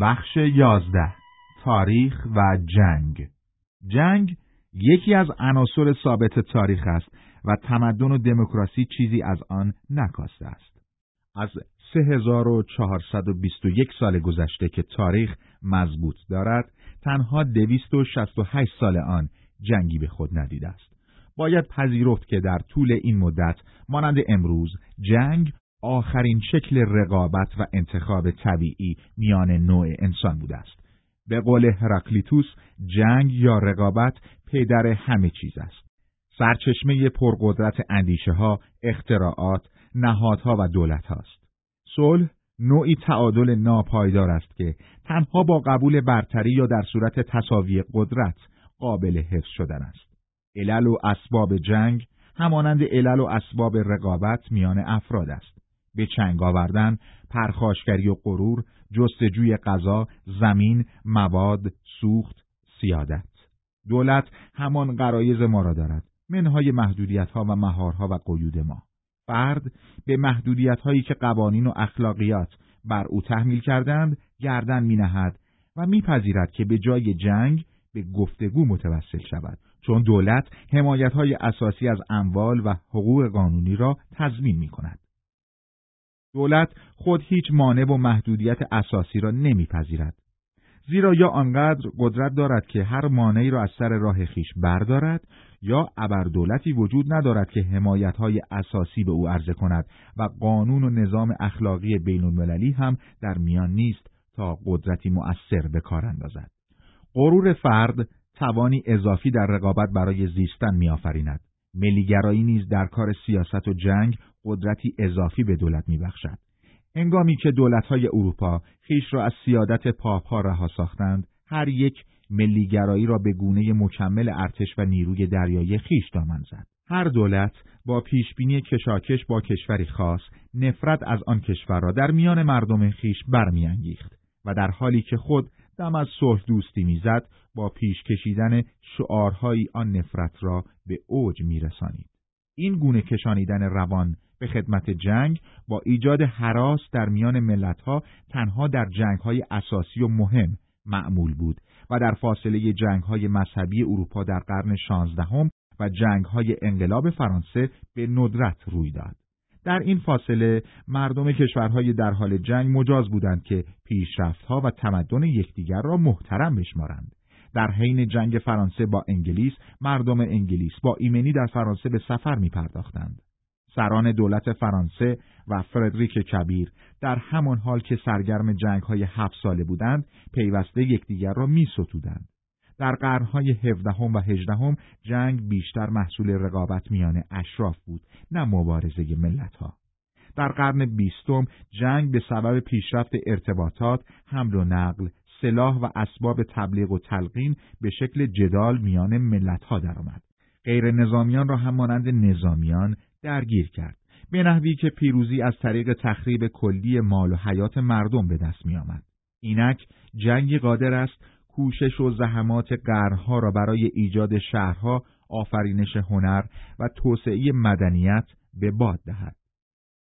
بخش یازده تاریخ و جنگ جنگ یکی از عناصر ثابت تاریخ است و تمدن و دموکراسی چیزی از آن نکاسته است. از 3421 سال گذشته که تاریخ مضبوط دارد، تنها 268 سال آن جنگی به خود ندیده است. باید پذیرفت که در طول این مدت مانند امروز جنگ آخرین شکل رقابت و انتخاب طبیعی میان نوع انسان بوده است. به قول هراکلیتوس جنگ یا رقابت پدر همه چیز است. سرچشمه پرقدرت اندیشه ها، اختراعات، نهادها و دولت هاست. صلح نوعی تعادل ناپایدار است که تنها با قبول برتری یا در صورت تصاوی قدرت قابل حفظ شدن است. علل و اسباب جنگ همانند علل و اسباب رقابت میان افراد است. به چنگ آوردن، پرخاشگری و غرور، جستجوی غذا، زمین، مواد، سوخت، سیادت. دولت همان قرایز ما را دارد، منهای محدودیت ها و مهارها و قیود ما. فرد به محدودیت هایی که قوانین و اخلاقیات بر او تحمیل کردند گردن می نهد و میپذیرد که به جای جنگ به گفتگو متوسل شود چون دولت حمایت های اساسی از اموال و حقوق قانونی را تضمین می کند. دولت خود هیچ مانع و محدودیت اساسی را نمیپذیرد. زیرا یا آنقدر قدرت دارد که هر مانعی را از سر راه خیش بردارد یا ابر دولتی وجود ندارد که های اساسی به او عرضه کند و قانون و نظام اخلاقی بین المللی هم در میان نیست تا قدرتی مؤثر به کار اندازد. غرور فرد توانی اضافی در رقابت برای زیستن میآفریند. ملیگرایی نیز در کار سیاست و جنگ قدرتی اضافی به دولت میبخشد. هنگامی که دولتهای اروپا خیش را از سیادت پاپها رها ساختند، هر یک ملیگرایی را به گونه مکمل ارتش و نیروی دریایی خیش دامن زد. هر دولت با پیشبینی کشاکش با کشوری خاص نفرت از آن کشور را در میان مردم خیش برمیانگیخت و در حالی که خود دم از صلح دوستی می‌زد با پیش کشیدن شعارهایی آن نفرت را به اوج میرسانید. این گونه کشانیدن روان به خدمت جنگ با ایجاد حراس در میان ملتها تنها در جنگهای اساسی و مهم معمول بود و در فاصله جنگهای مذهبی اروپا در قرن شانزدهم و جنگهای انقلاب فرانسه به ندرت روی داد. در این فاصله مردم کشورهای در حال جنگ مجاز بودند که پیشرفتها و تمدن یکدیگر را محترم بشمارند. در حین جنگ فرانسه با انگلیس مردم انگلیس با ایمنی در فرانسه به سفر می پرداختند. سران دولت فرانسه و فردریک کبیر در همان حال که سرگرم جنگ های هفت ساله بودند پیوسته یکدیگر را می ستودند. در قرنهای هفدهم و هجدهم جنگ بیشتر محصول رقابت میان اشراف بود نه مبارزه ملت ها. در قرن بیستم جنگ به سبب پیشرفت ارتباطات، حمل و نقل، سلاح و اسباب تبلیغ و تلقین به شکل جدال میان ملت ها درآمد. غیر نظامیان را هم مانند نظامیان درگیر کرد. به نحوی که پیروزی از طریق تخریب کلی مال و حیات مردم به دست می آمد. اینک جنگی قادر است کوشش و زحمات قرنها را برای ایجاد شهرها، آفرینش هنر و توسعه مدنیت به باد دهد.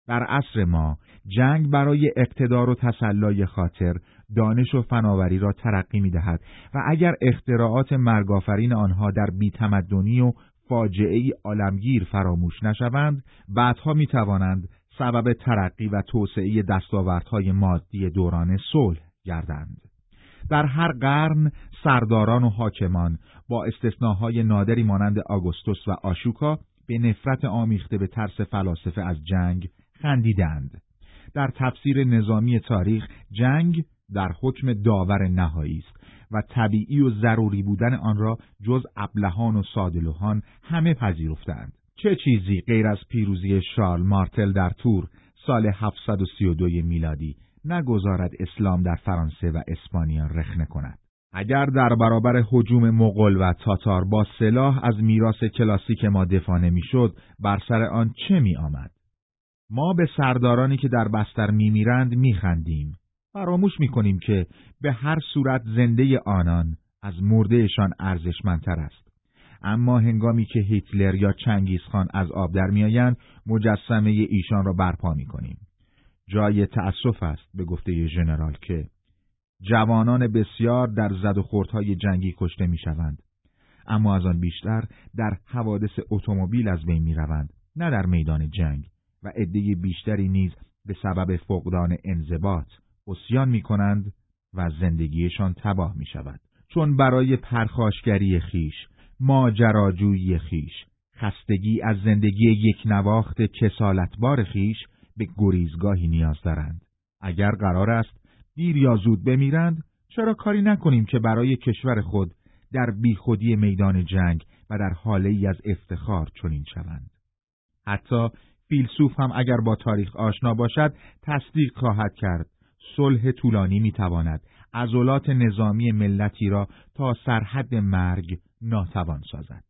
در عصر ما جنگ برای اقتدار و تسلای خاطر دانش و فناوری را ترقی می دهد و اگر اختراعات مرگافرین آنها در بیتمدنی و فاجعه عالمگیر فراموش نشوند بعدها می توانند سبب ترقی و توسعه دستاوردهای مادی دوران صلح گردند. در هر قرن سرداران و حاکمان با استثناهای نادری مانند آگوستوس و آشوکا به نفرت آمیخته به ترس فلاسفه از جنگ خندیدند. در تفسیر نظامی تاریخ جنگ در حکم داور نهایی است و طبیعی و ضروری بودن آن را جز ابلهان و سادلوهان همه پذیرفتند. چه چیزی غیر از پیروزی شارل مارتل در تور سال 732 میلادی نگذارد اسلام در فرانسه و اسپانیا رخنه کند. اگر در برابر حجوم مغول و تاتار با سلاح از میراث کلاسیک ما دفاع نمی‌شد بر سر آن چه می آمد؟ ما به سردارانی که در بستر میمیرند میخندیم فراموش می‌کنیم که به هر صورت زنده آنان از مردهشان ارزشمندتر است. اما هنگامی که هیتلر یا چنگیزخان از آب در میآیند مجسمه ایشان را برپا می‌کنیم. جای تأسف است به گفته ژنرال که جوانان بسیار در زد و خوردهای جنگی کشته می‌شوند. اما از آن بیشتر در حوادث اتومبیل از بین می‌روند نه در میدان جنگ و عده بیشتری نیز به سبب فقدان انضباط اسیان می کنند و زندگیشان تباه می شود. چون برای پرخاشگری خیش، ماجراجویی خیش، خستگی از زندگی یک نواخت کسالتبار خیش به گریزگاهی نیاز دارند. اگر قرار است دیر یا زود بمیرند، چرا کاری نکنیم که برای کشور خود در بیخودی میدان جنگ و در حاله ای از افتخار چنین شوند. حتی فیلسوف هم اگر با تاریخ آشنا باشد تصدیق خواهد کرد صلح طولانی می‌تواند عضلات نظامی ملتی را تا سرحد مرگ ناتوان سازد.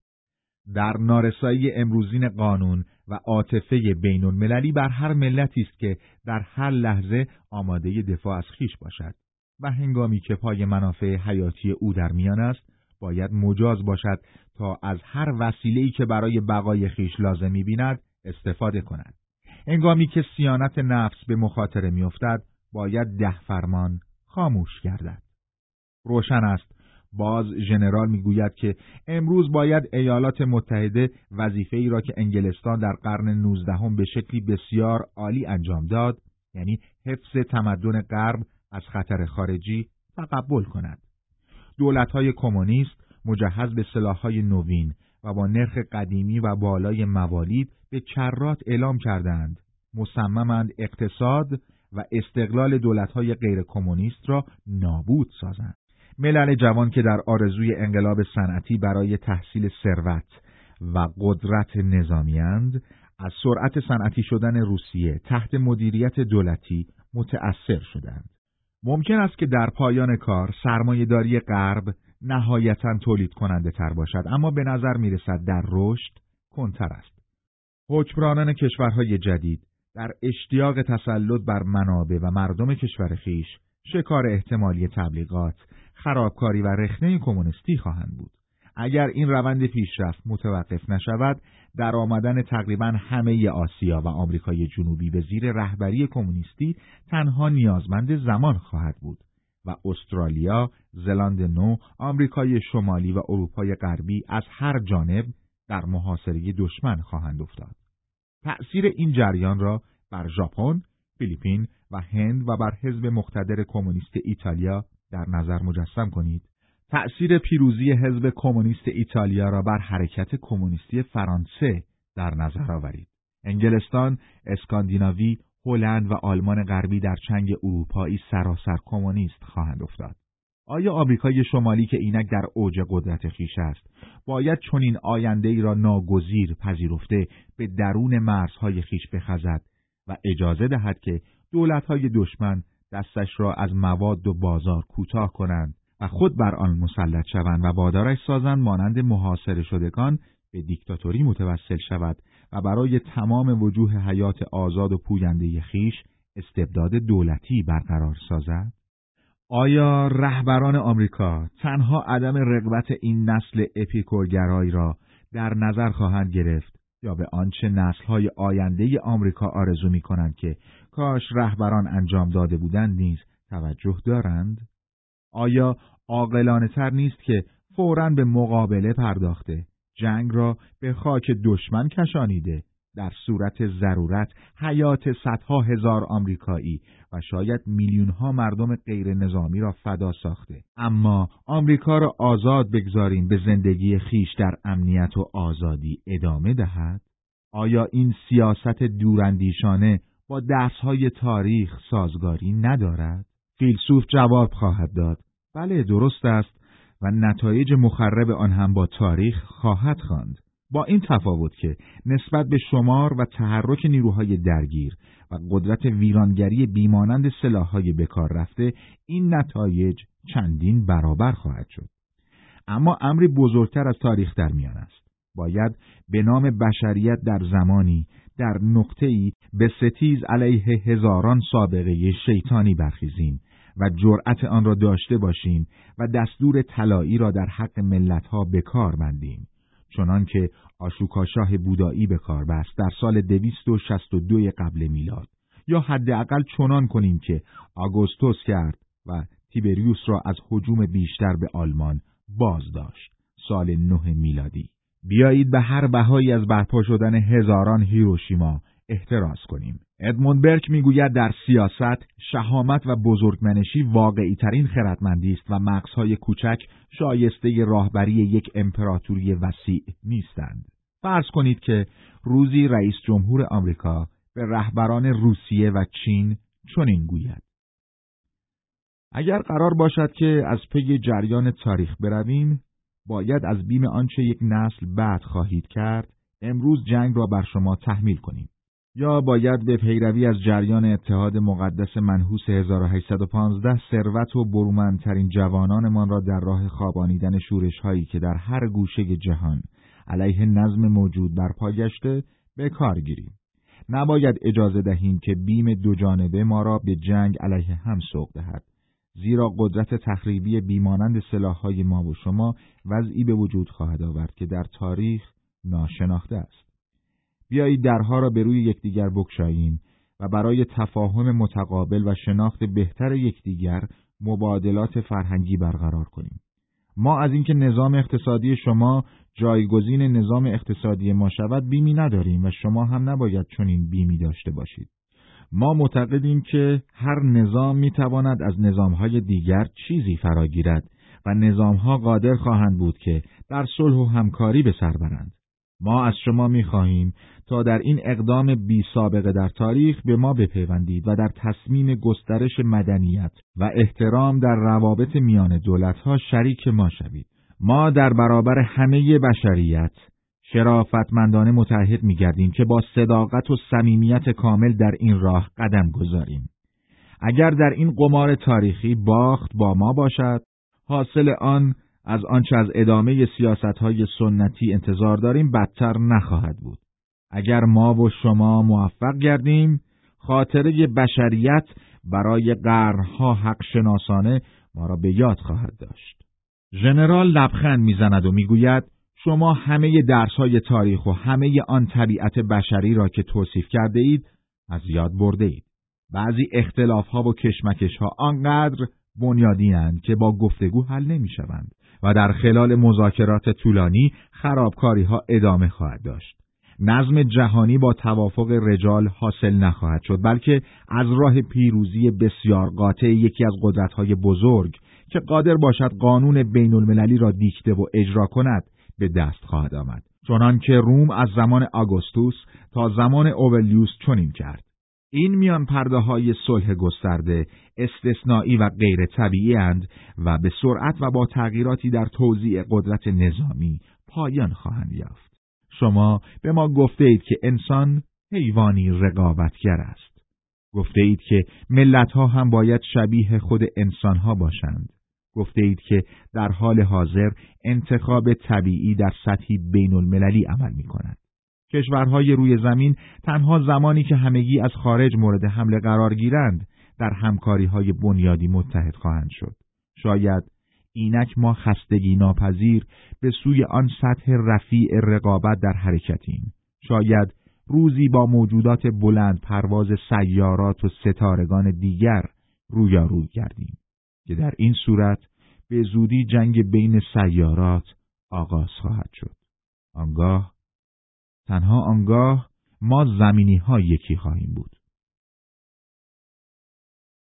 در نارسایی امروزین قانون و عاطفه بین المللی بر هر ملتی است که در هر لحظه آماده دفاع از خیش باشد و هنگامی که پای منافع حیاتی او در میان است باید مجاز باشد تا از هر وسیله‌ای که برای بقای خیش لازم می‌بیند استفاده کند. هنگامی که سیانت نفس به مخاطره میافتد باید ده فرمان خاموش گردد. روشن است باز ژنرال می‌گوید که امروز باید ایالات متحده وظیفه ای را که انگلستان در قرن نوزدهم به شکلی بسیار عالی انجام داد یعنی حفظ تمدن غرب از خطر خارجی تقبل کند. دولت‌های کمونیست مجهز به سلاح‌های نوین و با نرخ قدیمی و بالای موالید به کرات اعلام کردند مصممند اقتصاد و استقلال دولت‌های غیر کمونیست را نابود سازند. ملل جوان که در آرزوی انقلاب صنعتی برای تحصیل ثروت و قدرت نظامیند از سرعت صنعتی شدن روسیه تحت مدیریت دولتی متأثر شدند. ممکن است که در پایان کار سرمایهداری غرب نهایتا تولید کننده تر باشد اما به نظر می رسد در رشد کنتر است. حکمرانان کشورهای جدید در اشتیاق تسلط بر منابع و مردم کشور خیش شکار احتمالی تبلیغات، خرابکاری و رخنه کمونیستی خواهند بود. اگر این روند پیشرفت متوقف نشود، در آمدن تقریبا همه آسیا و آمریکای جنوبی به زیر رهبری کمونیستی تنها نیازمند زمان خواهد بود و استرالیا، زلاند نو، آمریکای شمالی و اروپای غربی از هر جانب در محاصره دشمن خواهند افتاد. تأثیر این جریان را بر ژاپن، فیلیپین و هند و بر حزب مقتدر کمونیست ایتالیا در نظر مجسم کنید. تأثیر پیروزی حزب کمونیست ایتالیا را بر حرکت کمونیستی فرانسه در نظر آورید. انگلستان، اسکاندیناوی، هلند و آلمان غربی در چنگ اروپایی سراسر کمونیست خواهند افتاد. آیا آمریکای شمالی که اینک در اوج قدرت خیش است باید چنین آینده ای را ناگزیر پذیرفته به درون مرزهای خیش بخزد و اجازه دهد که دولتهای دشمن دستش را از مواد و بازار کوتاه کنند و خود بر آن مسلط شوند و وادارش سازند مانند محاصره شدگان به دیکتاتوری متوسل شود و برای تمام وجوه حیات آزاد و پوینده خیش استبداد دولتی برقرار سازد؟ آیا رهبران آمریکا تنها عدم رغبت این نسل اپیکورگرایی را در نظر خواهند گرفت یا به آنچه نسلهای آینده آمریکا آرزو می کنند که کاش رهبران انجام داده بودند نیز توجه دارند؟ آیا عاقلانه تر نیست که فوراً به مقابله پرداخته جنگ را به خاک دشمن کشانیده در صورت ضرورت حیات صدها هزار آمریکایی و شاید میلیون ها مردم غیر نظامی را فدا ساخته. اما آمریکا را آزاد بگذاریم به زندگی خیش در امنیت و آزادی ادامه دهد؟ آیا این سیاست دوراندیشانه با های تاریخ سازگاری ندارد؟ فیلسوف جواب خواهد داد بله درست است و نتایج مخرب آن هم با تاریخ خواهد خواند. با این تفاوت که نسبت به شمار و تحرک نیروهای درگیر و قدرت ویرانگری بیمانند سلاحهای بکار رفته این نتایج چندین برابر خواهد شد. اما امری بزرگتر از تاریخ در میان است. باید به نام بشریت در زمانی در نقطه‌ای به ستیز علیه هزاران سابقه شیطانی برخیزیم و جرأت آن را داشته باشیم و دستور طلایی را در حق ملتها به کار بندیم. چنان که آشوکاشاه بودایی به کار بست در سال 262 قبل میلاد. یا حداقل چنان کنیم که آگوستوس کرد و تیبریوس را از حجوم بیشتر به آلمان باز داشت. سال نه میلادی. بیایید به هر بهایی از برپا شدن هزاران هیروشیما احتراز کنیم. ادموند برک می‌گوید در سیاست شهامت و بزرگمنشی واقعی ترین خردمندی است و مغزهای کوچک شایسته راهبری یک امپراتوری وسیع نیستند. فرض کنید که روزی رئیس جمهور آمریکا به رهبران روسیه و چین چنین گوید. اگر قرار باشد که از پی جریان تاریخ برویم باید از بیم آنچه یک نسل بعد خواهید کرد امروز جنگ را بر شما تحمیل کنیم. یا باید به پیروی از جریان اتحاد مقدس منحوس 1815 ثروت و برومندترین جوانانمان را در راه خوابانیدن شورش هایی که در هر گوشه جهان علیه نظم موجود برپا گشته به کار گیریم. نباید اجازه دهیم که بیم دو جانبه ما را به جنگ علیه هم سوق دهد. زیرا قدرت تخریبی بیمانند سلاحهای ما و شما وضعی به وجود خواهد آورد که در تاریخ ناشناخته است. بیایید درها را به روی یکدیگر بکشاییم و برای تفاهم متقابل و شناخت بهتر یکدیگر مبادلات فرهنگی برقرار کنیم. ما از اینکه نظام اقتصادی شما جایگزین نظام اقتصادی ما شود بیمی نداریم و شما هم نباید چنین بیمی داشته باشید. ما معتقدیم که هر نظام می‌تواند از نظامهای دیگر چیزی فراگیرد و نظامها قادر خواهند بود که در صلح و همکاری به سر برند. ما از شما می‌خواهیم تا در این اقدام بی سابقه در تاریخ به ما بپیوندید و در تصمیم گسترش مدنیت و احترام در روابط میان دولتها شریک ما شوید. ما در برابر همه بشریت شرافتمندانه متحد میگردیم که با صداقت و صمیمیت کامل در این راه قدم گذاریم. اگر در این قمار تاریخی باخت با ما باشد، حاصل آن از آنچه از ادامه سیاست های سنتی انتظار داریم بدتر نخواهد بود. اگر ما و شما موفق گردیم، خاطره بشریت برای قرنها حق شناسانه ما را به یاد خواهد داشت. ژنرال لبخند می‌زند و می‌گوید شما همه درس های تاریخ و همه آن طبیعت بشری را که توصیف کرده اید از یاد برده اید. بعضی اختلاف ها و کشمکش ها آنقدر بنیادی که با گفتگو حل نمی شوند و در خلال مذاکرات طولانی خرابکاری ها ادامه خواهد داشت. نظم جهانی با توافق رجال حاصل نخواهد شد بلکه از راه پیروزی بسیار قاطع یکی از قدرت‌های بزرگ که قادر باشد قانون بین المللی را دیکته و اجرا کند به دست خواهد آمد چنان که روم از زمان آگوستوس تا زمان اوولیوس چنین کرد این میان پرده های صلح گسترده استثنایی و غیر طبیعی اند و به سرعت و با تغییراتی در توزیع قدرت نظامی پایان خواهند یافت. شما به ما گفته اید که انسان حیوانی رقابتگر است. گفته اید که ملت ها هم باید شبیه خود انسان ها باشند. گفته اید که در حال حاضر انتخاب طبیعی در سطحی بین المللی عمل می کند. کشورهای روی زمین تنها زمانی که همگی از خارج مورد حمله قرار گیرند در همکاری های بنیادی متحد خواهند شد. شاید اینک ما خستگی ناپذیر به سوی آن سطح رفیع رقابت در حرکتیم. شاید روزی با موجودات بلند پرواز سیارات و ستارگان دیگر رویارو کردیم که در این صورت به زودی جنگ بین سیارات آغاز خواهد شد. آنگاه تنها آنگاه ما زمینی ها یکی خواهیم بود.